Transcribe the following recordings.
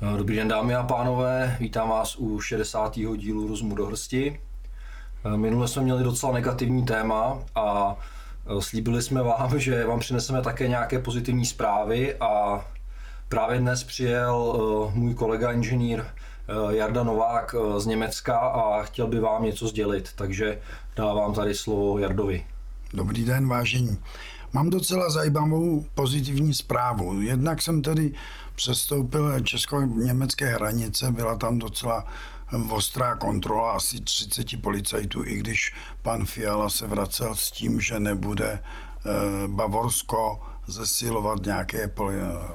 Dobrý den dámy a pánové, vítám vás u 60. dílu Rozmu do hrsti. Minule jsme měli docela negativní téma a slíbili jsme vám, že vám přineseme také nějaké pozitivní zprávy a právě dnes přijel můj kolega inženýr Jarda Novák z Německa a chtěl by vám něco sdělit, takže dávám tady slovo Jardovi. Dobrý den, vážení. Mám docela zajímavou pozitivní zprávu. Jednak jsem tedy přestoupil česko-německé hranice, byla tam docela ostrá kontrola asi 30 policajtů, i když pan Fiala se vracel s tím, že nebude eh, Bavorsko zesilovat nějaké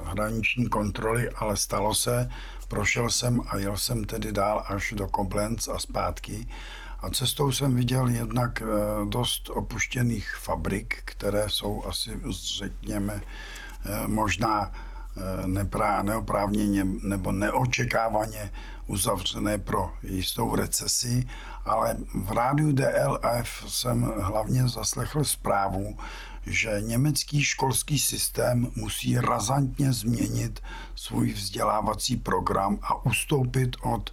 hraniční kontroly, ale stalo se. Prošel jsem a jel jsem tedy dál až do Koblenz a zpátky. A cestou jsem viděl jednak eh, dost opuštěných fabrik, které jsou asi, řekněme, eh, možná eh, neprá, neoprávněně nebo neočekávaně uzavřené pro jistou recesi, ale v rádiu DLF jsem hlavně zaslechl zprávu, že německý školský systém musí razantně změnit svůj vzdělávací program a ustoupit od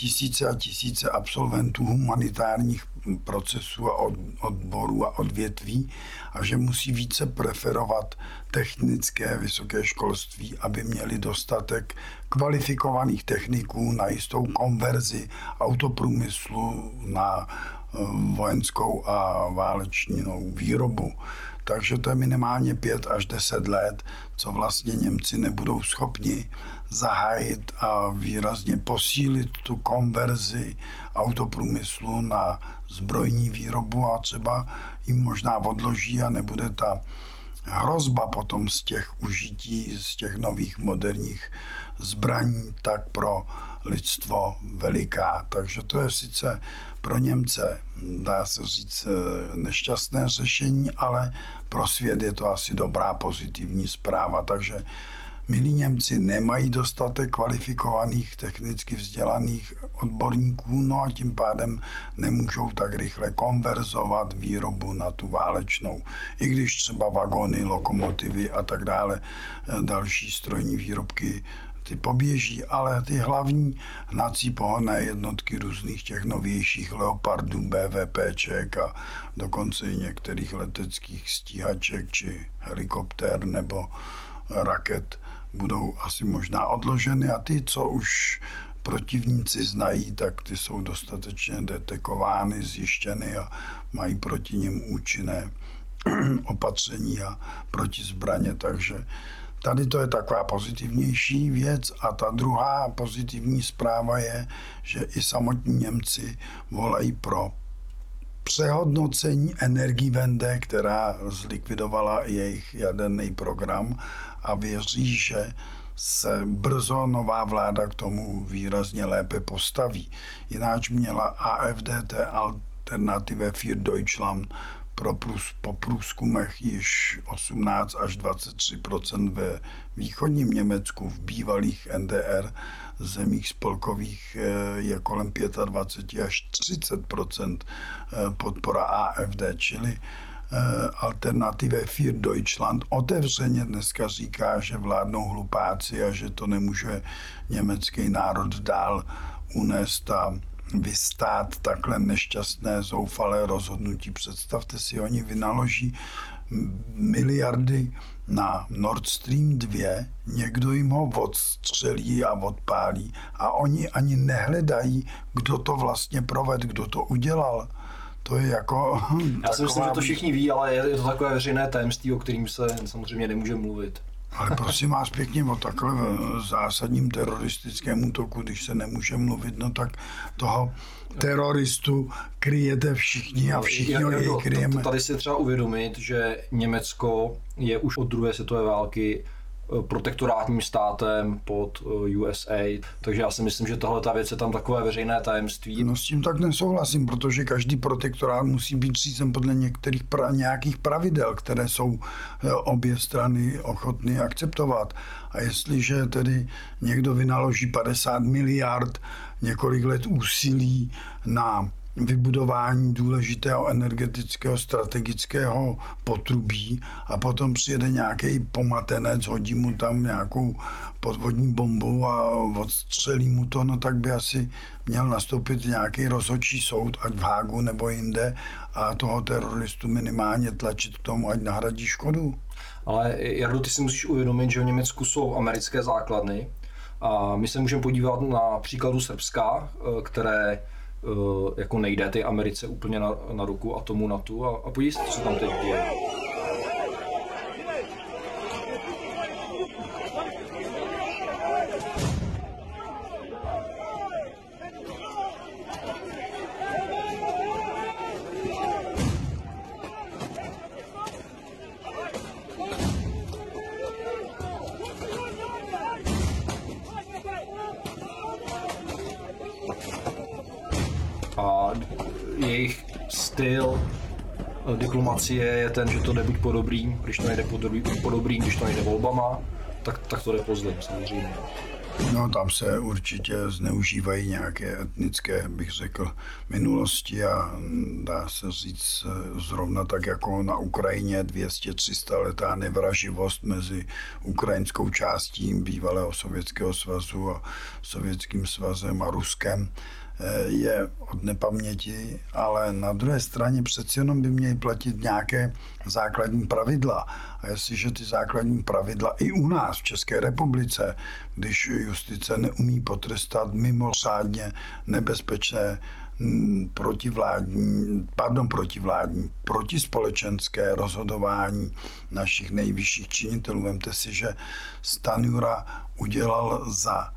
tisíce a tisíce absolventů humanitárních procesů a odborů a odvětví a že musí více preferovat technické vysoké školství, aby měli dostatek kvalifikovaných techniků na jistou konverzi autoprůmyslu na eh, vojenskou a válečnou výrobu. Takže to je minimálně 5 až 10 let, co vlastně Němci nebudou schopni zahájit a výrazně posílit tu konverzi autoprůmyslu na zbrojní výrobu a třeba jim možná odloží a nebude ta hrozba potom z těch užití, z těch nových moderních zbraní, tak pro lidstvo veliká. Takže to je sice pro Němce, dá se říct, nešťastné řešení, ale pro svět je to asi dobrá pozitivní zpráva. Takže Milí Němci nemají dostatek kvalifikovaných, technicky vzdělaných odborníků, no a tím pádem nemůžou tak rychle konverzovat výrobu na tu válečnou. I když třeba vagony, lokomotivy a tak dále, eh, další strojní výrobky ty poběží, ale ty hlavní hnací pohonné jednotky různých těch novějších leopardů, BVPček a dokonce i některých leteckých stíhaček či helikoptér nebo raket budou asi možná odloženy a ty, co už protivníci znají, tak ty jsou dostatečně detekovány, zjištěny a mají proti nim účinné opatření a proti zbraně, takže Tady to je taková pozitivnější věc. A ta druhá pozitivní zpráva je, že i samotní Němci volají pro přehodnocení Energiewende, která zlikvidovala jejich jaderný program a věří, že se brzo nová vláda k tomu výrazně lépe postaví. Jináč měla AFDT Alternative für Deutschland pro průz, po průzkumech již 18 až 23% ve východním Německu, v bývalých NDR zemích spolkových je kolem 25 až 30% podpora AFD, čili Eh, Alternative für Deutschland otevřeně dneska říká, že vládnou hlupáci a že to nemůže německý národ dál unést a vystát takhle nešťastné, zoufalé rozhodnutí. Představte si, oni vynaloží miliardy na Nord Stream 2, někdo jim ho odstřelí a odpálí a oni ani nehledají, kdo to vlastně proved, kdo to udělal to je jako... Já si myslím, že to všichni ví, ale je to takové veřejné tajemství, o kterým se samozřejmě nemůže mluvit. Ale prosím vás pěkně o takhle zásadním teroristickém útoku, když se nemůže mluvit, no tak toho teroristu kryjete všichni a všichni ho jej kryjeme. Tady si třeba uvědomit, že Německo je už od druhé světové války protektorátním státem pod eh, USA. Takže já si myslím, že tahle ta věc je tam takové veřejné tajemství. No s tím tak nesouhlasím, protože každý protektorát musí být řízen podle některých pra, nějakých pravidel, které jsou eh, obě strany ochotny akceptovat. A jestliže tedy někdo vynaloží 50 miliard několik let úsilí na vybudování důležitého energetického strategického potrubí a potom přijede nějaký pomatenec, hodí mu tam nějakou podvodní bombu a odstřelí mu to, no tak by asi měl nastoupit nějaký rozhodčí soud, ať v Hágu nebo jinde a toho teroristu minimálně tlačit k tomu, ať nahradí škodu. Ale Jardo, ty si musíš uvědomit, že v Německu jsou americké základny a my se můžeme podívat na příkladu Srbska, eh, které jako nejde ty Americe úplně na, na ruku a tomu na tu a, a podívej se, co se tam teď děje. Ten, že to jde buď po dobrým, když to nejde po, dobrý, po dobrým, když to nejde volbama, tak, tak to jde po zlým samozřejmě. No tam se určitě zneužívají nějaké etnické, bych řekl, minulosti a dá se říct eh, zrovna tak jako na Ukrajině 200-300 letá nevraživost mezi ukrajinskou částí bývalého Sovětského svazu a Sovětským svazem a Ruskem je od nepaměti, ale na druhé straně přeci jenom by měly platit nějaké základní pravidla. A jestliže ty základní pravidla i u nás v České republice, když justice neumí potrestat mimořádně nebezpečné mm, protivládní, pardon, protivládní, protispolečenské rozhodování našich nejvyšších činitelů. Vemte si, že Stanjura udělal za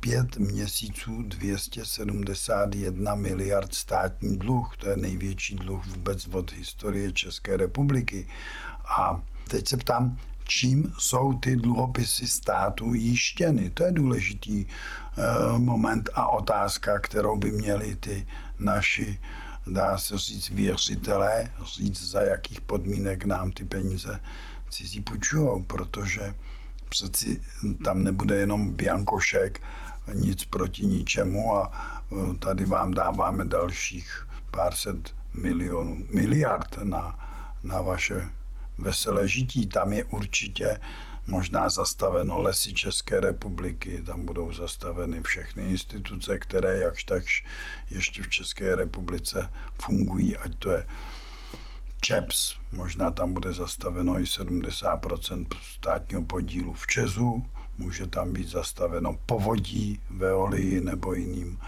pět měsíců 271 miliard státní dluh. To je největší dluh vůbec od historie České republiky. A teď se ptám, čím jsou ty dluhopisy státu jištěny. To je důležitý uh, moment a otázka, kterou by měli ty naši, dá se říct, věřitelé, říct, za jakých podmínek nám ty peníze cizí půjčují, protože přeci tam nebude jenom biankošek, nic proti ničemu a e, tady vám dáváme dalších pár set milionů, miliard na, na vaše veselé žití. Tam je určitě možná zastaveno lesy České republiky, tam budou zastaveny všechny instituce, které jakž takž ještě v České republice fungují, ať to je ČEPS, možná tam bude zastaveno i 70% státního podílu v Česu, může tam být zastaveno povodí, veolii nebo jiným.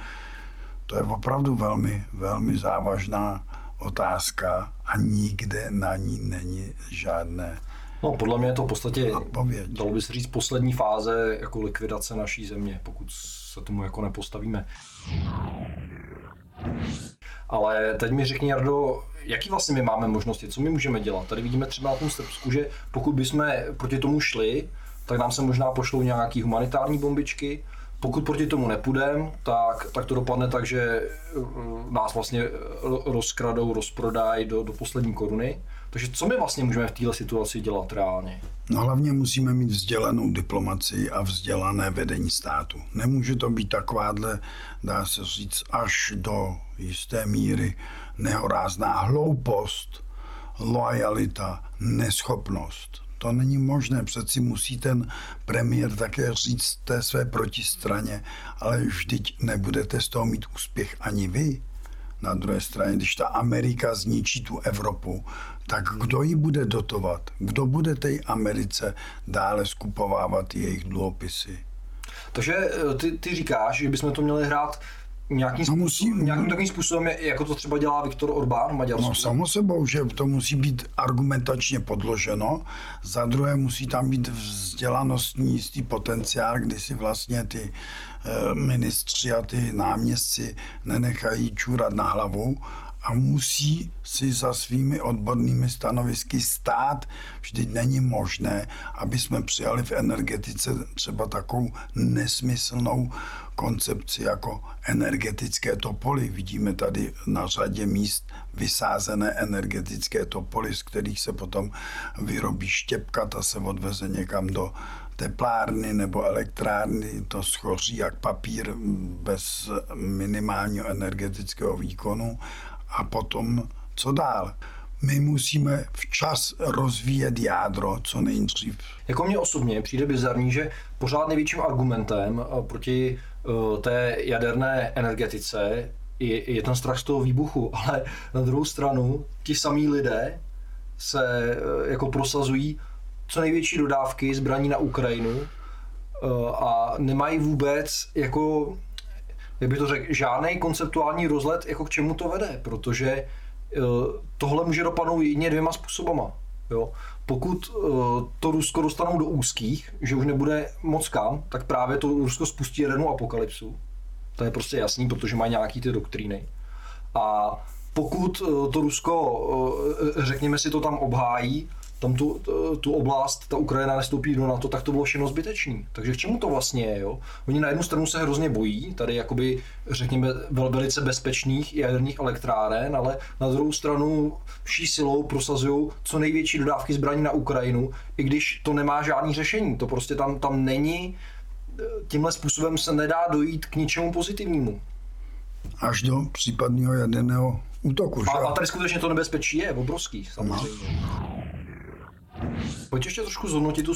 To je opravdu velmi, velmi závažná otázka a nikde na ní není žádné No, podle mě je to v podstatě, odpověď. dalo by se říct, poslední fáze jako likvidace naší země, pokud se tomu jako nepostavíme. Ale teď mi řekni, Jardo, jaký vlastně my máme možnosti, co my můžeme dělat? Tady vidíme třeba na tom Srbsku, že pokud bychom proti tomu šli, tak nám se možná pošlou nějaký humanitární bombičky. Pokud proti tomu nepůjdeme, tak, tak to dopadne tak, že eh, nás vlastně rozkradou, rozprodají do, do poslední koruny. Takže co my vlastně můžeme v této situaci dělat reálně? No hlavně musíme mít vzdělanou diplomaci a vzdělané vedení státu. Nemůže to být takováhle, dá se říct, až do jisté míry nehorázná hloupost, lojalita, neschopnost. To není možné, přeci musí ten premiér také říct té své protistraně, ale vždyť nebudete z toho mít úspěch ani vy. Na druhé straně, když ta Amerika zničí tu Evropu, tak kdo ji bude dotovat? Kdo bude té Americe dále skupovávat jejich dluhopisy? Takže eh, ty, ty říkáš, že bychom to měli hrát nějakým, no musí, nějakým takovým způsobem, jako to třeba dělá Viktor Orbán v Maďarsku? No samo sebou, že to musí být argumentačně podloženo, za druhé musí tam být vzdělanostní jistý potenciál, kdy si vlastně ty eh, ministři a ty náměstci nenechají čůrat na hlavu a musí si za svými odbornými stanovisky stát. Vždyť není možné, aby jsme přijali v energetice třeba takovou nesmyslnou koncepci jako energetické topoly. Vidíme tady na řadě míst vysázené energetické topoly, z kterých se potom vyrobí štěpka, ta se odveze někam do teplárny nebo elektrárny, to schoří jak papír bez minimálního energetického výkonu a potom co dál? My musíme včas rozvíjet jádro co nejdřív. Jako mě osobně přijde bizarní, že pořád největším argumentem eh, proti uh, té jaderné energetice je, ten strach z toho výbuchu, ale na druhou stranu ti samí lidé se uh, jako prosazují co největší dodávky zbraní na Ukrajinu a nemají vůbec jako jak by to řekl, žádný konceptuální rozlet, jako k čemu to vede, protože eh, tohle může dopadnout jedině dvěma způsobama. Jo? Pokud eh, to Rusko dostanou do úzkých, že už nebude moc kam, tak právě to Rusko spustí jedenou apokalypsu. To je prostě jasný, protože má nějaký ty doktríny. A pokud eh, to Rusko, řekněme si to tam obhájí, tam tu, tu oblast, ta Ukrajina nestoupí do NATO, tak to bylo všechno zbytečný. Takže k čemu to vlastně je? Jo? Oni na jednu stranu se hrozně bojí, tady jakoby, řekněme, vel, velice bezpečných jaderných elektráren, ale na druhou stranu vší silou prosazují co největší dodávky zbraní na Ukrajinu, i když to nemá žádný řešení. To prostě tam, tam není, tímhle způsobem se nedá dojít k ničemu pozitivnímu. Až do případného jaderného útoku. A, a tady skutečně to nebezpečí je obrovský, samozřejmě. No. Pojď ještě trošku zhodnotit tu,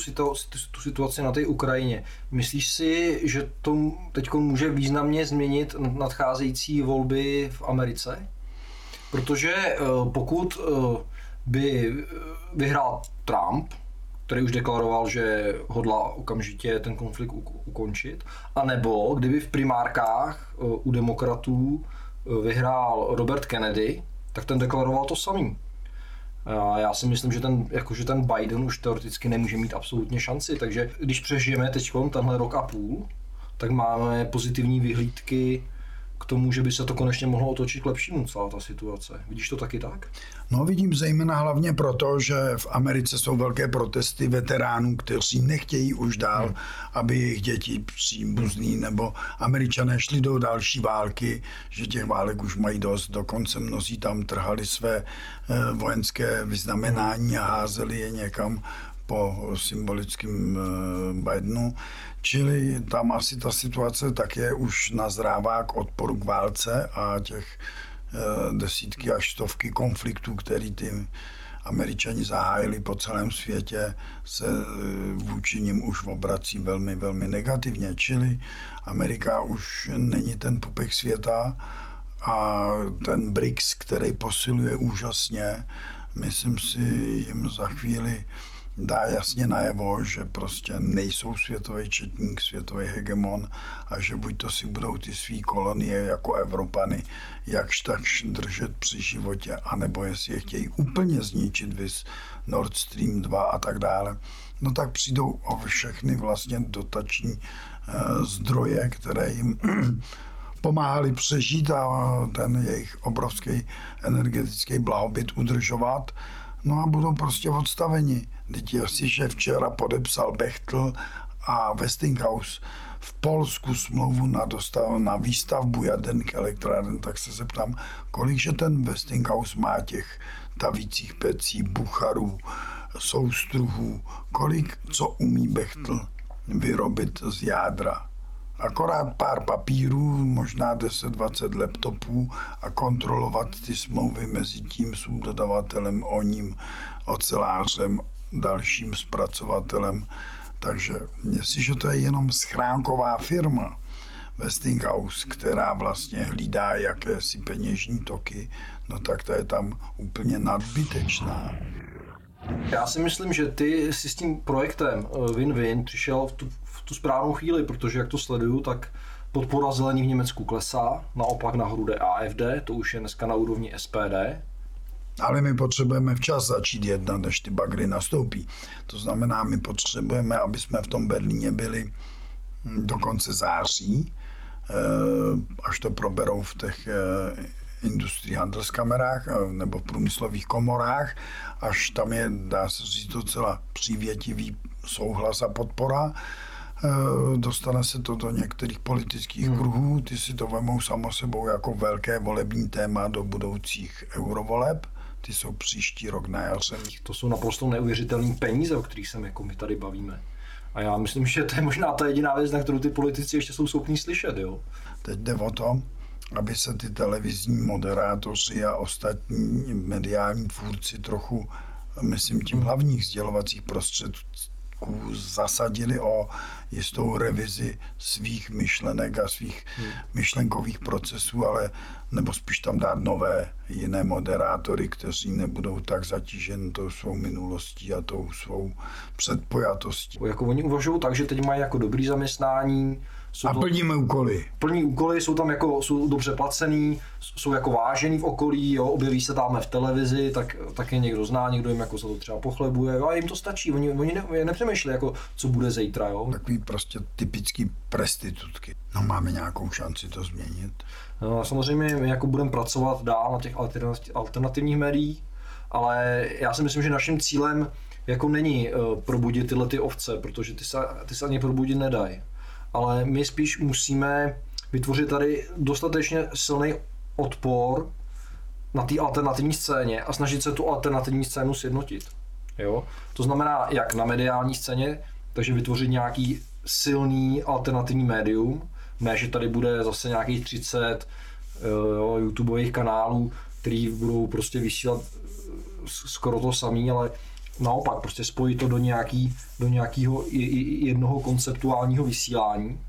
tu situaci na té Ukrajině. Myslíš si, že to teď může významně změnit nadcházející volby v Americe? Protože eh, pokud eh, by vyhrál Trump, který už deklaroval, že hodlá okamžitě ten konflikt ukončit, anebo kdyby v primárkách eh, u demokratů vyhrál Robert Kennedy, tak ten deklaroval to samý já si myslím, že ten, jako, že ten Biden už teoreticky nemůže mít absolutně šanci, takže když přežijeme teď tenhle rok a půl, tak máme pozitivní vyhlídky k tomu, že by se to konečně mohlo otočit k lepšímu celá ta situace. Vidíš to taky tak? No vidím zejména hlavně proto, že v Americe jsou velké protesty veteránů, kteří nechtějí už dál, hmm. aby jejich děti příbuzní nebo američané šli do další války, že těch válek už mají dost. Dokonce mnozí tam trhali své eh, vojenské vyznamenání a házeli je někam po symbolickém eh, Bidenu. Čili tam asi ta situace také už nazrává k odporu k válce a těch eh, desítky až stovky konfliktů, který ty Američani zahájili po celém světě, se eh, vůči nim už obrací velmi, velmi negativně. Čili Amerika už není ten pupek světa a ten BRICS, který posiluje úžasně, myslím si, jim za chvíli dá jasně najevo, že prostě nejsou světový četník, světový hegemon a že buď to si budou ty svý kolonie jako Evropany jakž takž držet při životě, anebo jestli je chtějí úplně zničit, vys Nord Stream 2 a tak dále, no tak přijdou o všechny vlastně dotační uh, zdroje, které jim pomáhali přežít a ten jejich obrovský energetický blahobyt udržovat no a budou prostě odstaveni. Teď že včera podepsal Bechtl a Westinghouse v Polsku smlouvu na, dostav, na výstavbu jaderných elektráren, tak se zeptám, kolikže ten Westinghouse má těch tavících pecí, bucharů, soustruhů, kolik, co umí Bechtl vyrobit z jádra akorát pár papírů, možná 10-20 laptopů a kontrolovat ty smlouvy mezi tím subdodavatelem, o ním, ocelářem, dalším zpracovatelem. Takže jestliže to je jenom schránková firma, Westinghouse, která vlastně hlídá jakési peněžní toky, no tak ta je tam úplně nadbytečná. Já si myslím, že ty si s tím projektem eh, Win-Win přišel v tu, tu správnou chvíli, protože jak to sleduju, tak podpora zelení v Německu klesá, naopak nahoru jde AFD, to už je dneska na úrovni SPD. Ale my potřebujeme včas začít jednat, než ty bagry nastoupí. To znamená, my potřebujeme, aby jsme v tom Berlíně byli hm, do konce září, eh, až to proberou v těch eh, industrii handelskamerách eh, nebo v průmyslových komorách, až tam je, dá se říct, docela přívětivý souhlas a podpora. Eh, dostane se to do některých politických hmm. kruhů, ty si to vemou samo sebou jako velké volební téma do budoucích eurovoleb ty jsou příští rok na jaře. To jsou naprosto neuvěřitelné peníze, o kterých se jako my tady bavíme. A já myslím, že to je možná ta jediná věc, na kterou ty politici ještě jsou schopní slyšet. Jo? Teď jde o to, aby se ty televizní moderátoři a ostatní mediální tvůrci trochu, myslím tím hlavních sdělovacích prostředků, zasadili o jistou revizi svých myšlenek a svých hmm. myšlenkových procesů, ale nebo spíš tam dát nové, jiné moderátory, kteří nebudou tak zatížen tou svou minulostí a tou svou předpojatostí. Jako oni uvažují tak, že teď mají jako dobrý zaměstnání, jsou a plníme úkoly. Plní úkoly, jsou tam jako, jsou dobře placený, jsou jako vážený v okolí, jo, objeví se tam v televizi, tak, tak je někdo zná, někdo jim jako za to třeba pochlebuje, jo, a jim to stačí, oni, oni ne, nepřemýšlí, jako, co bude zítra. Jo. Takový prostě typický prestitutky. No máme nějakou šanci to změnit. No, samozřejmě my jako budeme pracovat dál na těch alternativních médiích, ale já si myslím, že naším cílem jako není uh, probudit tyhle ty ovce, protože ty se, ty se ani probudit nedají ale my spíš musíme vytvořit tady dostatečně silný odpor na té alternativní scéně a snažit se tu alternativní scénu sjednotit. Jo? To znamená, jak na mediální scéně, takže vytvořit nějaký silný alternativní médium, ne, že tady bude zase nějakých 30 jo, YouTubeových kanálů, který budou prostě vysílat skoro to samý, ale naopak prostě spojit to do, nějaký, do nějakého jednoho konceptuálního vysílání.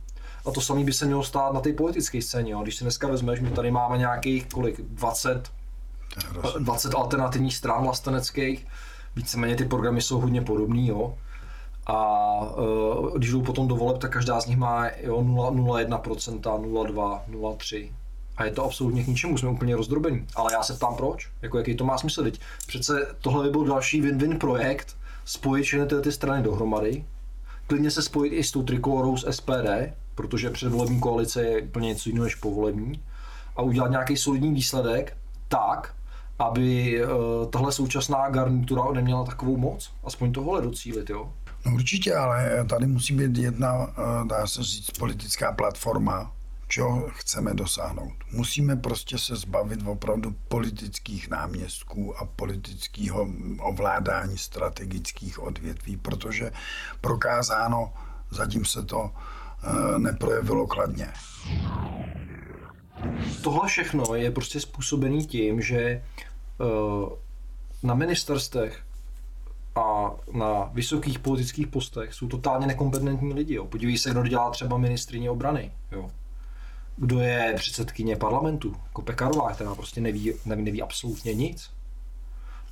A to samé by se mělo stát na té politické scéně. Jo. Když si dneska vezmeš, my tady máme nějakých kolik, 20, 20 alternativních stran vlasteneckých, víceméně ty programy jsou hodně podobný, jo. A uh, když jdou potom do voleb, tak každá z nich má 0,1%, 0,2, 0,3 a je to absolutně k ničemu, jsme úplně rozdrobení. Ale já se ptám proč, jako jaký to má smysl teď. Přece tohle by byl další win-win projekt, spojit všechny tyhle ty strany dohromady, klidně se spojit i s tou trikolorou z SPD, protože předvolební koalice je úplně něco jiného než povolební, a udělat nějaký solidní výsledek tak, aby uh, tahle současná garnitura neměla takovou moc, aspoň tohle docílit, jo? No určitě, ale tady musí být jedna, uh, dá se říct, politická platforma, čeho chceme dosáhnout. Musíme prostě se zbavit opravdu politických náměstků a politického ovládání strategických odvětví, protože prokázáno, zatím se to eh, neprojevilo kladně. Tohle všechno je prostě způsobený tím, že eh, na ministerstvech a na vysokých politických postech jsou totálně nekompetentní lidi. Jo. Podívej se, kdo dělá třeba ministrině obrany. Jo kdo je předsedkyně parlamentu, jako Pekarová, která prostě neví, neví, neví absolutně nic.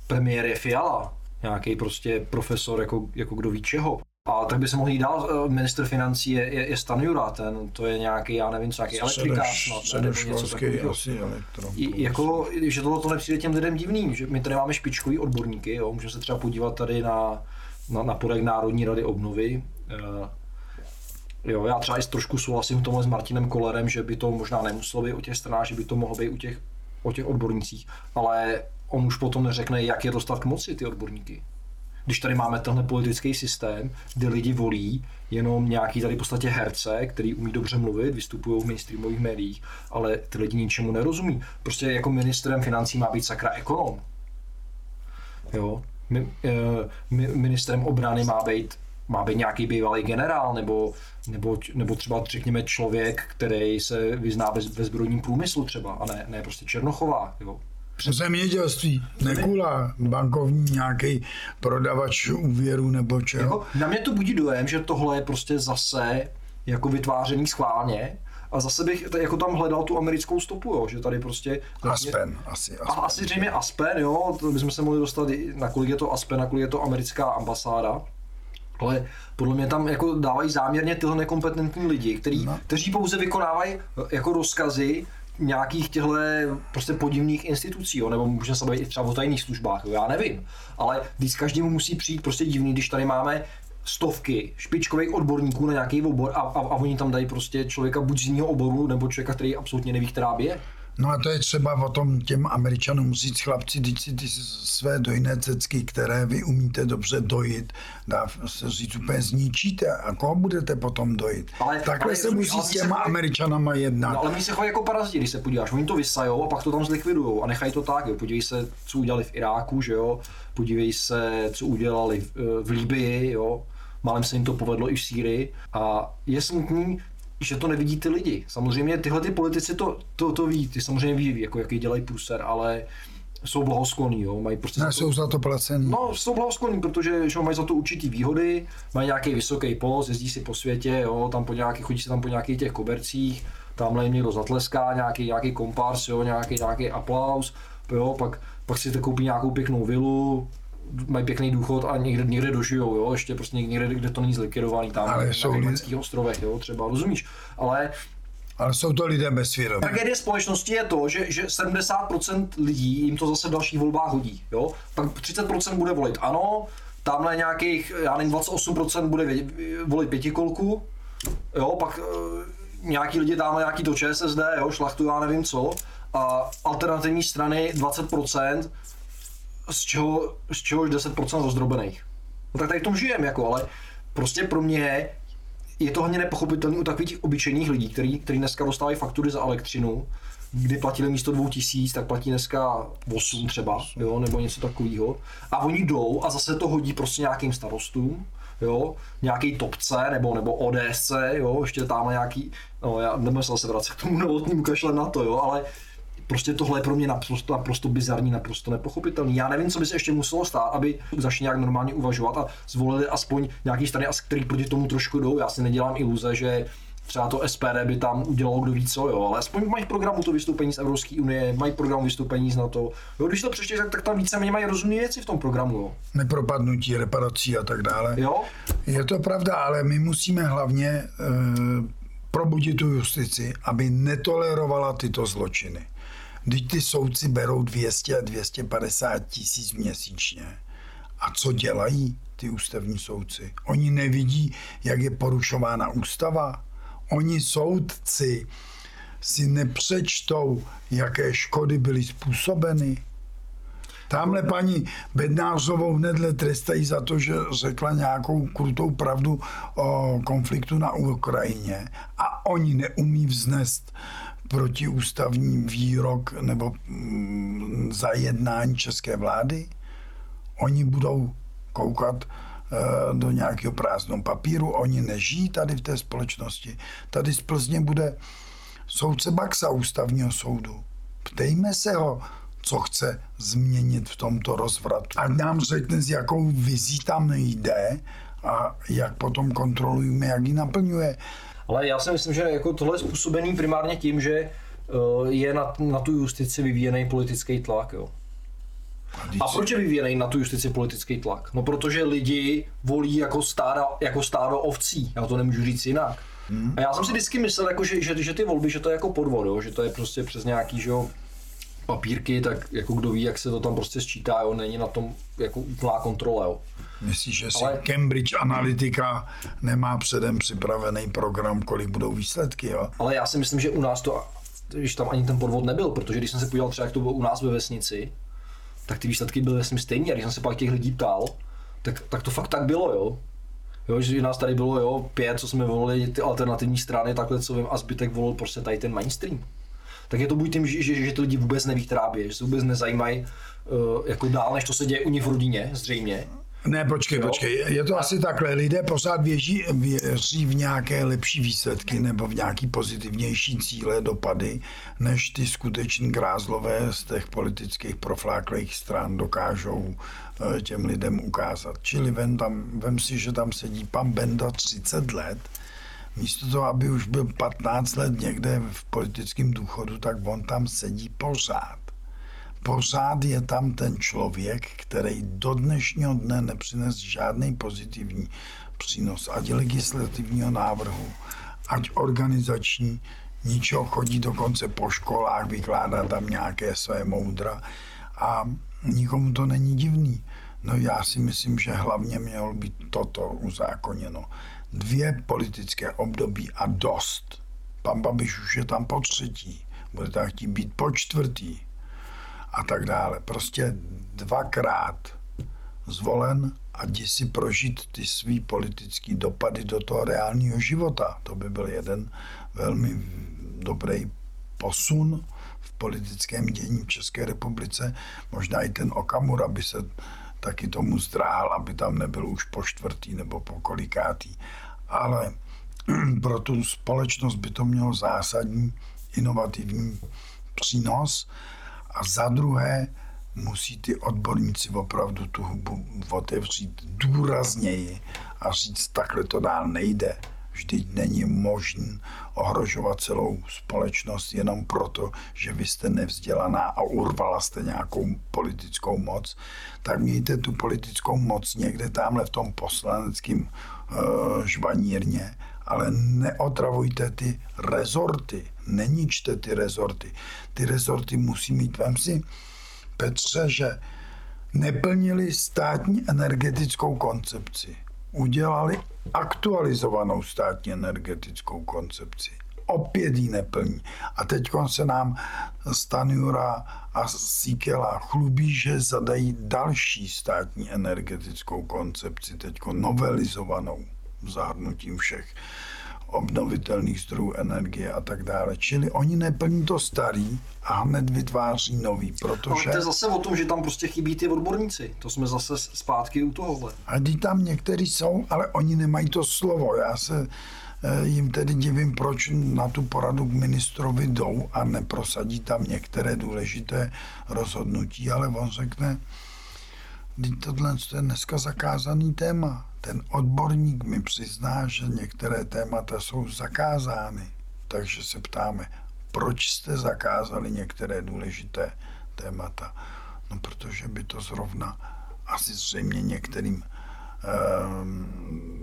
Premiér je Fiala, nějaký prostě profesor, jako, jako kdo ví čeho. A tak by se mohl jít dál, eh, minister financí je, je, je Stan Jura, ten, to je nějaký, já nevím, co, nějaký elektrikář snad, nebo něco takového. Jako, že tohle to nepřijde těm lidem divným, že my tady máme špičkový odborníky, jo, můžeme se třeba podívat tady na, na, na podek Národní rady obnovy, eh, Jo, já třeba i trošku souhlasím v tomhle s Martinem Kolerem, že by to možná nemuselo být o těch stranách, že by to mohlo být u těch, o těch odbornících, ale on už potom neřekne, jak je dostat k moci ty odborníky. Když tady máme tenhle politický systém, kde lidi volí jenom nějaký tady v podstatě herce, který umí dobře mluvit, vystupují v mainstreamových médiích, ale ty lidi ničemu nerozumí. Prostě jako ministrem financí má být sakra ekonom. Jo, e, mi, ministrem obrany má být má být nějaký bývalý generál, nebo, nebo, nebo třeba řekněme člověk, který se vyzná ve, ve zbrojním průmyslu třeba, a ne, ne prostě Černochová. Jo. Zemědělství, nekula, bankovní nějaký prodavač úvěru nebo čeho. Jako, na mě to budí dojem, že tohle je prostě zase jako vytvářený schválně, a zase bych jako tam hledal tu americkou stopu, jo, že tady prostě... Aspen, asi. Aspen. A asi zřejmě Aspen, jo, to bychom se mohli dostat, na kolik je to Aspen, na kolik je to americká ambasáda. Ale podle mě tam jako dávají záměrně tyhle nekompetentní lidi, který, no. kteří pouze vykonávají eh, jako rozkazy nějakých těchto prostě podivných institucí, jo? nebo můžeme se bavit i třeba o tajných službách, jo? já nevím. Ale když každému musí přijít prostě divný, když tady máme stovky špičkových odborníků na nějaký obor a, a, a oni tam dají prostě člověka buď z jiného oboru, nebo člověka, který absolutně neví, která je. No a to je třeba o tom těm američanům říct, chlapci, teď si ty své dojné cecky, které vy umíte dobře dojit, dá se říct, úplně zničíte a koho budete potom dojit. Ale, Takhle ale, se musí s těma američanama jednat. No, ale my se chovají jako paraziti, když se podíváš. Oni to vysajou a pak to tam zlikvidujou a nechají to tak. Jo. Podívej se, co udělali v Iráku, že jo. Podívej se, co udělali v, eh, v Líbii, jo. Málem se jim to povedlo i v Sýrii. A je smutný, že to nevidí ty lidi. Samozřejmě tyhle ty politici to, to, to ví, ty samozřejmě ví, jako jaký dělají průser, ale jsou blahosklonní, jo, mají prostě... Ne, za to, jsou za to placený. No, jsou blahosklonní, protože že mají za to určitý výhody, mají nějaký vysoký post, jezdí si po světě, jo, tam po nějaký, chodí se tam po nějakých těch kobercích, tamhle jim někdo zatleská, nějaký, nějaký kompars, jo, nějaký, nějaký aplaus, jo, pak, pak si to koupí nějakou pěknou vilu, mají pěkný důchod a někde, někde dožijou, jo, ještě prostě někde, kde to není zlikvidovaný, tam ale na německých ostrovech, jo, třeba, rozumíš, ale ale jsou to lidé bez svědomí. Tragédie společnosti je to, že, že 70% lidí jim to zase v dalších volbách hodí. Jo? Pak 30% bude volit ano, tamhle nějakých, já nevím, 28% bude volit pětikolku, jo, pak uh, nějaký lidi dáme nějaký to ČSSD, jo, šlachtu, já nevím co, a alternativní strany 20%, z čeho, z čeho 10% rozdrobených. No tak tady v tom žijem, jako, ale prostě pro mě je to hodně nepochopitelné u takových obyčejných lidí, kteří který dneska dostávají faktury za elektřinu, kdy platili místo dvou tisíc, tak platí dneska 8 třeba, jo, nebo něco takového. A oni jdou a zase to hodí prostě nějakým starostům, jo, nějaký topce nebo, nebo ODSC, jo, ještě tam nějaký, no já nemyslel se vracet k tomu novotnímu kašle na to, jo, ale Prostě tohle je pro mě naprosto, naprosto bizarní, naprosto nepochopitelný. Já nevím, co by se ještě muselo stát, aby začali nějak normálně uvažovat a zvolili aspoň nějaký strany, který proti tomu trošku jdou. Já si nedělám iluze, že třeba to SPD by tam udělalo kdo ví co, jo, ale aspoň mají programu to vystoupení z Evropské unie, mají program vystoupení z NATO. Jo, když to přečteš, tak, tak tam víceméně mají rozumné věci v tom programu. Jo. Nepropadnutí, reparací a tak dále. Jo? Je to pravda, ale my musíme hlavně e, probudit tu justici, aby netolerovala tyto zločiny. Když ty soudci berou 200 a 250 tisíc měsíčně. A co dělají ty ústavní soudci? Oni nevidí, jak je porušována ústava. Oni soudci si nepřečtou, jaké škody byly způsobeny. Tamhle paní Bednářovou hnedle trestají za to, že řekla nějakou krutou pravdu o konfliktu na Ukrajině a oni neumí vznést protiústavní výrok nebo mm, za jednání české vlády? Oni budou koukat eh, do nějakého prázdného papíru, oni nežijí tady v té společnosti. Tady z Plzně bude soudce Baxa ústavního soudu. Ptejme se ho, co chce změnit v tomto rozvratu. A nám řekne, s jakou vizí tam jde a jak potom kontrolujeme, jak ji naplňuje. Ale já si myslím, že jako tohle je způsobený primárně tím, že eh, je na, na tu justici vyvíjený politický tlak. Jo. A proč je vyvíjený na tu justici politický tlak? No protože lidi volí jako stádo, jako stádo ovcí, já to nemůžu říct jinak. Hmm. A já jsem si vždycky myslel, jako, že, že, že ty volby, že to je jako podvod, jo? že to je prostě přes nějaký že jo, papírky, tak jako kdo ví, jak se to tam prostě sčítá, jo? není na tom jako úplná kontrola. Jo? Myslíš, že si Ale... Cambridge Analytica nemá předem připravený program, kolik budou výsledky, jo? Ale já si myslím, že u nás to, když tam ani ten podvod nebyl, protože když jsem se podíval třeba, jak to bylo u nás ve vesnici, tak ty výsledky byly vlastně stejné. A když jsem se pak těch lidí ptal, tak, tak to fakt tak bylo, jo. Jo, že nás tady bylo jo, pět, co jsme volili ty alternativní strany, takhle co vím, a zbytek volil prostě tady ten mainstream. Tak je to buď tím, že, že, že ty lidi vůbec neví, která že se vůbec nezajímají uh, jako dál, než to se děje u nich v rodině, zřejmě. Ne, počkej, jo. počkej. Je to a... asi takhle. Lidé pořád věří, věří v nějaké lepší výsledky nebo v nějaký pozitivnější cíle, dopady, než ty skuteční grázlové z těch politických profláklých stran dokážou eh, těm lidem ukázat. Čili vem, tam, vem si, že tam sedí pan Benda 30 let, místo toho, aby už byl 15 let někde v politickém důchodu, tak on tam sedí pořád pořád je tam ten člověk, který do dnešního dne nepřines žádný pozitivní přínos, ať legislativního návrhu, ať organizační, ničeho chodí dokonce po školách, vykládá tam nějaké své moudra a nikomu to není divný. No já si myslím, že hlavně mělo být toto uzákoněno. Dvě politické období a dost. Pan Babiš už je tam po třetí bude tam chtít být po čtvrtý a tak dále. Prostě dvakrát zvolen a jdi si prožít ty svý politický dopady do toho reálního života. To by byl jeden velmi dobrý posun v politickém dění v České republice. Možná i ten Okamura by se taky tomu zdráhal, aby tam nebyl už po čtvrtý nebo po kolikátý. Ale pro tu společnost by to mělo zásadní inovativní přínos. A za druhé, musí ty odborníci opravdu tu hubu otevřít důrazněji a říct, takhle to dál nejde. Vždyť není možné ohrožovat celou společnost jenom proto, že vy jste nevzdělaná a urvala jste nějakou politickou moc, tak mějte tu politickou moc někde tamhle v tom poslaneckém uh, žvanírně, ale neotravujte ty rezorty, neničte ty rezorty. Ty rezorty musí mít, vem si, Petře, že neplnili státní energetickou koncepci. Udělali aktualizovanou státní energetickou koncepci. Opět ji neplní. A teď se nám Stanjura a Sikela chlubí, že zadají další státní energetickou koncepci, teď novelizovanou zahrnutím všech obnovitelných zdrojů energie a tak dále. Čili oni neplní to starý a hned vytváří nový, protože... Ale to je zase o tom, že tam prostě chybí ty odborníci. To jsme zase zpátky u tohohle. A když tam někteří jsou, ale oni nemají to slovo. Já se eh, jim tedy divím, proč na tu poradu k ministrovi jdou a neprosadí tam některé důležité rozhodnutí, ale on řekne, tohle je dneska zakázaný téma ten odborník mi přizná, že některé témata jsou zakázány. Takže se ptáme, proč jste zakázali některé důležité témata? No, protože by to zrovna asi zřejmě některým, eh,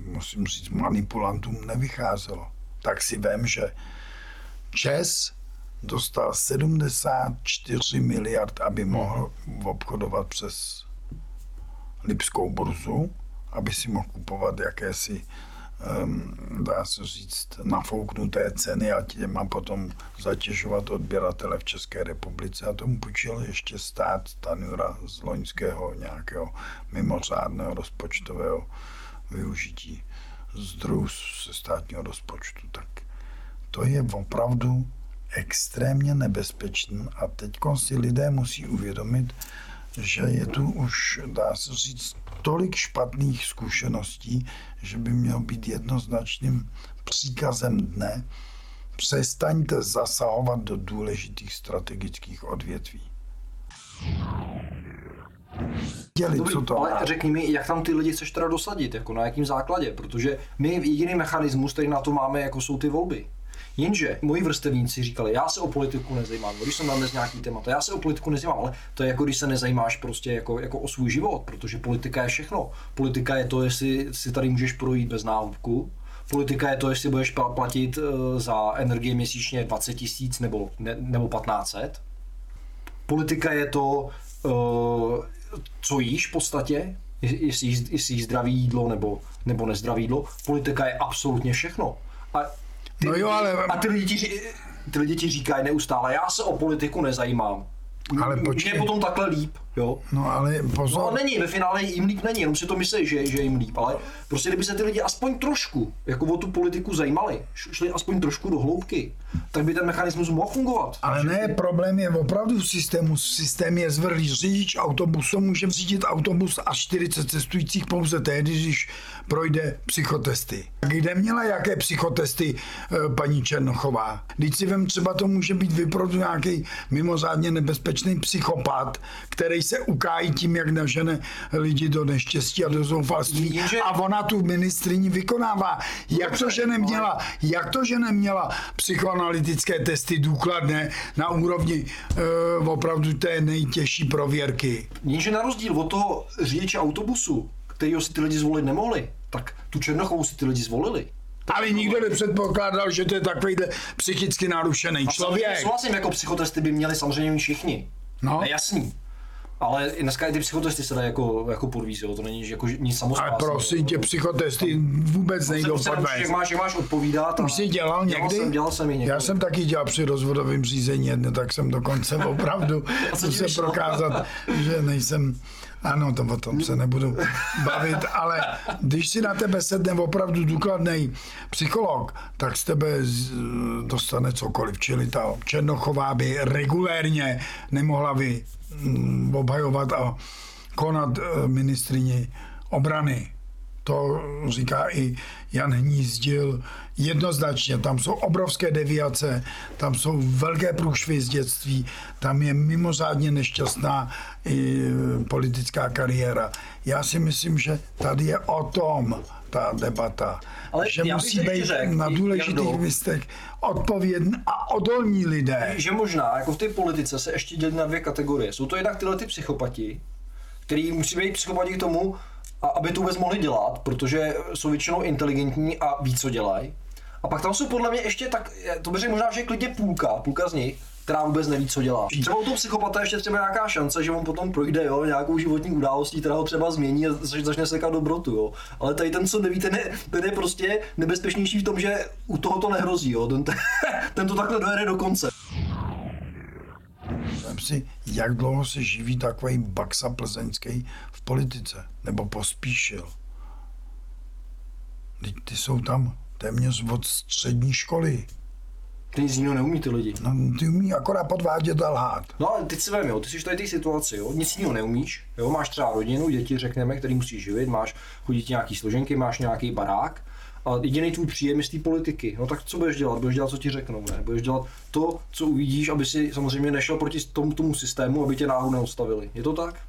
musím říct, manipulantům nevycházelo. Tak si vím, že Čes dostal 74 miliard, aby mohl obchodovat přes Lipskou burzu aby si mohl kupovat jakési um, dá se říct, nafouknuté ceny a těma potom zatěžovat odběratele v České republice. A tomu půjčil ještě stát Stanura z loňského nějakého mimořádného rozpočtového využití zdrojů se státního rozpočtu. Tak to je opravdu extrémně nebezpečný a teď si lidé musí uvědomit, že je tu už, dá se říct, tolik špatných zkušeností, že by měl být jednoznačným příkazem dne, přestaňte zasahovat do důležitých strategických odvětví. Děli, Dobrý, co to ale řekni mi, jak tam ty lidi chceš teda dosadit, jako na jakým základě, protože my jediný mechanismus, který na to máme, jako jsou ty volby. Jenže moji vrstevníci říkali, já se o politiku nezajímám, když jsem tam dnes nějaký téma, já se o politiku nezajímám, ale to je jako když se nezajímáš prostě jako, jako o svůj život, protože politika je všechno. Politika je to, jestli si tady můžeš projít bez náhubku, Politika je to, jestli budeš platit eh, za energie měsíčně 20 tisíc nebo, ne, nebo 1500. Politika je to, eh, co jíš v podstatě, jestli, jíš zdravý jídlo nebo, nebo nezdravý jídlo. Politika je absolutně všechno. A ty, no jo, ale... A ty lidi, ti, ty lidi ti říkají neustále, já se o politiku nezajímám. Ale počkej. Je potom takhle líp, jo. No ale pozor. No není, ve finále jim líp není, jenom si to myslí, že, že jim líp, ale prostě kdyby se ty lidi aspoň trošku, jako o tu politiku zajímali, šli aspoň trošku do hloubky, tak by ten mechanismus mohl fungovat. Ale ne, problém je opravdu v systému. Systém je zvrlý. Řidič autobusu může řídit autobus a 40 cestujících pouze tehdy, když projde psychotesty. Kde měla jaké psychotesty eh, paní Černochová? Když si vem, třeba to může být vyprodu nějaký mimořádně nebezpečný psychopat, který se ukájí tím, jak nažene lidi do neštěstí a do zoufalství. A ona tu ministriní vykonává. Jak to, že neměla, jak to, že neměla psychoanalytické testy důkladné na úrovni uh, opravdu té nejtěžší prověrky? Jenže na rozdíl od toho řidiče autobusu, kterýho si ty lidi zvolit nemohli, tak tu Černochovou si ty lidi zvolili. Ale nikdo nepředpokládal, že to je takovýhle psychicky narušený člověk. Souhlasím, jako psychotesty by měli samozřejmě všichni. No. A jasný. Ale i dneska i ty psychotesty se dají jako, jako podvíz, jo? to není jako nic Ale prosím tě, psychotesty vůbec nejdou jak podvést. máš, jak máš odpovídat. Už jsi dělal někdy? Dělal jsem, dělal jsem někdy. Já jsem taky dělal při rozvodovém řízení tak jsem dokonce opravdu musel prokázat, že nejsem ano, to o tom se nebudu bavit, ale když si na tebe sedne opravdu důkladný psycholog, tak z tebe dostane cokoliv. Čili ta Černochová by regulérně nemohla by mm, obhajovat a konat eh, ministrině obrany. To říká i Jan Hnízdil jednoznačně. Tam jsou obrovské deviace, tam jsou velké průšvy z dětství, tam je mimořádně nešťastná i politická kariéra. Já si myslím, že tady je o tom ta debata. Ale že musí být řekl, na důležitých Jardo, místech odpovědní a odolní lidé. že možná jako v té politice se ještě dělí na dvě kategorie. Jsou to jednak tyhle ty psychopati, který musí být psychopati k tomu, a aby to vůbec mohli dělat, protože jsou většinou inteligentní a ví, co dělají. A pak tam jsou podle mě ještě tak, to bych řekl možná, že klidně půlka, půlka z nich, která vůbec neví, co dělá. Třeba u toho psychopata ještě třeba nějaká šance, že on potom projde jo, nějakou životní událostí, která ho třeba změní a zač- začne sekat dobrotu. Jo. Ale tady ten, co neví, ten je, ten je prostě nebezpečnější v tom, že u toho to nehrozí. Jo. Ten, ten to takhle dojede do konce. Vem si, jak dlouho se živí takový Baxa plzeňský v politice, nebo pospíšil. Teď ty jsou tam téměř od střední školy. Ty nic jiného neumí ty lidi. No, ty umí akorát podvádět a lhát. No ale teď si vem, jo, ty jsi v tady té situaci, jo, nic jiného neumíš, jo, máš třeba rodinu, děti, řekneme, který musíš živit, máš chodit nějaký složenky, máš nějaký barák, a jediný tvůj příjem je z té politiky. No tak co budeš dělat? Budeš dělat, co ti řeknou, ne? Budeš dělat to, co uvidíš, aby si samozřejmě nešel proti tomu, tomu systému, aby tě náhodou neodstavili. Je to tak?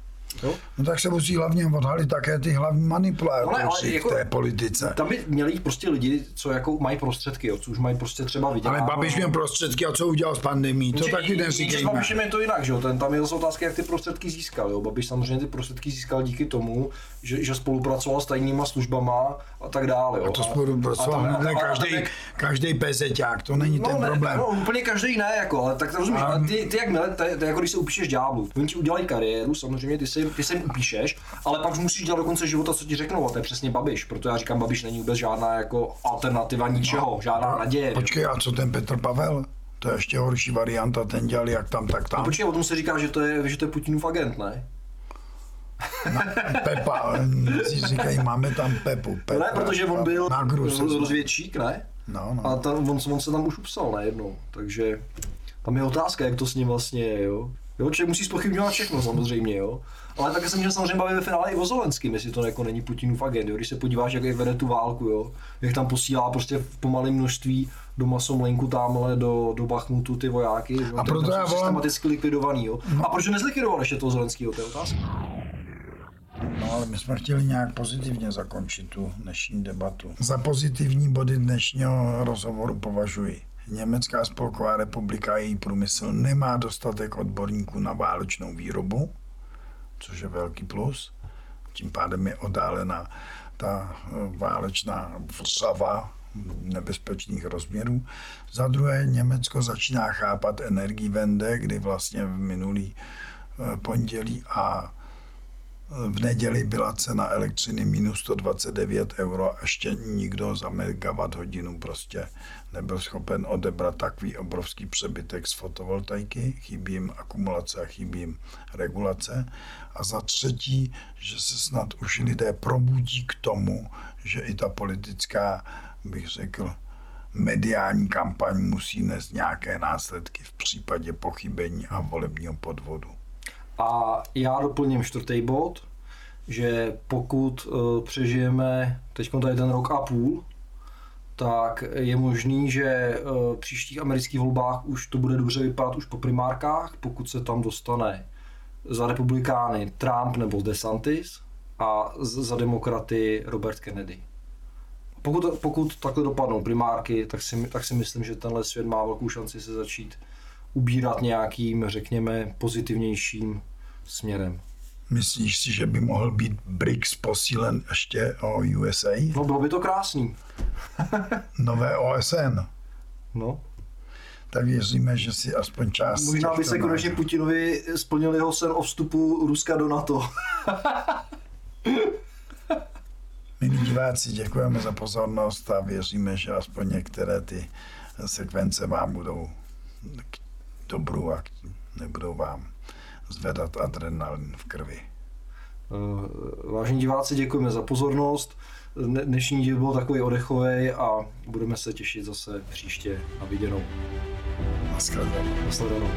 No tak se musí hlavně odhalit také ty hlavní No manipulátoři ale v jako- té politice. Tam by měli jít prostě lidi, co jako mají prostředky, jo, co už mají prostě třeba vidět. Ale Babiš měl prostředky a co udělal s pandemí, to taky S neříkejme. Babišem je to jinak, že jo? Ten, tam je zase otázka, jak ty prostředky získal. Jo? Babiš samozřejmě ty prostředky získal díky tomu, že, že spolupracoval s tajnýma službama a tak dále. Jo? A to a spolupracoval tam- ne a- a- každý, každý pezeťák, to není ten No, ne, problém. no, úplně každý ne, jako, ale tak to rozumíš, A- ty, ty jak mile, to je, to je jako když se upíšeš ďáblu. Oni ti udělají kariéru, samozřejmě ty se, ty se jim upíšeš, ale pak musíš dělat do konce života, co ti řeknou, a to je přesně Babiš, proto já říkám, Babiš není vůbec žádná jako alternativa ničeho, žádná naděje. Počkej, a co ten Petr Pavel? To je ještě horší varianta, ten dělal jak tam, tak A tam. počkej, o tom se říká, že to je, že to je Putinův agent, ne? Pepa, si říkají, máme tam Pepu. No Petra, ne, protože on byl na rozvědčík, ne? No, no. A tam, on, on se tam už upsal najednou, takže tam je otázka, jak to s ním vlastně je, jo. Jo, člověk musí spochybňovat všechno samozřejmě, jo. Ale také se může samozřejmě bavit ve finále i o Zelenským, jestli to jako není Putinův agent, jo. Když se podíváš, jak je vede tu válku, jo. Jak tam posílá prostě v pomalém množství do Masomlenku tamhle do, do Bachmutu ty vojáky. jo. A Tam proto já volám- systematicky likvidovaný, jo. A proč ho nezlikvidoval ještě toho Zelenského, to je otázka. No ale my jsme chtěli nějak pozitivně zakončit tu dnešní debatu. Za pozitivní body dnešního rozhovoru považuji. Německá spolková republika a její průmysl nemá dostatek odborníků na válečnou výrobu, což je velký plus. Tím pádem je oddálená ta eh, válečná vřava nebezpečných rozměrů. Za druhé, Německo začíná chápat Energiewende, kdy vlastně v minulý eh, pondělí a v neděli byla cena elektřiny minus 129 euro a ještě nikdo za megawatt hodinu prostě nebyl schopen odebrat takový obrovský přebytek z fotovoltaiky, chybí jim akumulace a chybí jim regulace. A za třetí, že se snad už lidé probudí k tomu, že i ta politická, bych řekl, mediální kampaň musí nést nějaké následky v případě pochybení a volebního podvodu. A já doplním čtvrtý bod, že pokud uh, přežijeme teď tady ten rok a půl, tak je možný, že uh, v příštích amerických volbách už to bude dobře vypadat už po primárkách, pokud se tam dostane za republikány Trump nebo DeSantis a za demokraty Robert Kennedy. Pokud, pokud takhle dopadnou primárky, tak si, tak si myslím, že tenhle svět má velkou šanci se začít ubírat nějakým, řekněme, pozitivnějším směrem. Myslíš si, že by mohl být BRICS posílen ještě o USA? No bylo by to krásný. Nové OSN? No. tak věříme, že si aspoň část Možná by se konečně Putinovi splnil jeho sen o vstupu Ruska do NATO. Milí diváci, děkujeme za pozornost a věříme, že aspoň některé ty sekvence vám budou k dobru a nebudou vám zvedat adrenalin v krvi. Eh, Vážení diváci, děkujeme za pozornost. Dne- Dnešní díl byl takový odechový a budeme se těšit zase příště na viděnou. Naschledanou. Nasledanou.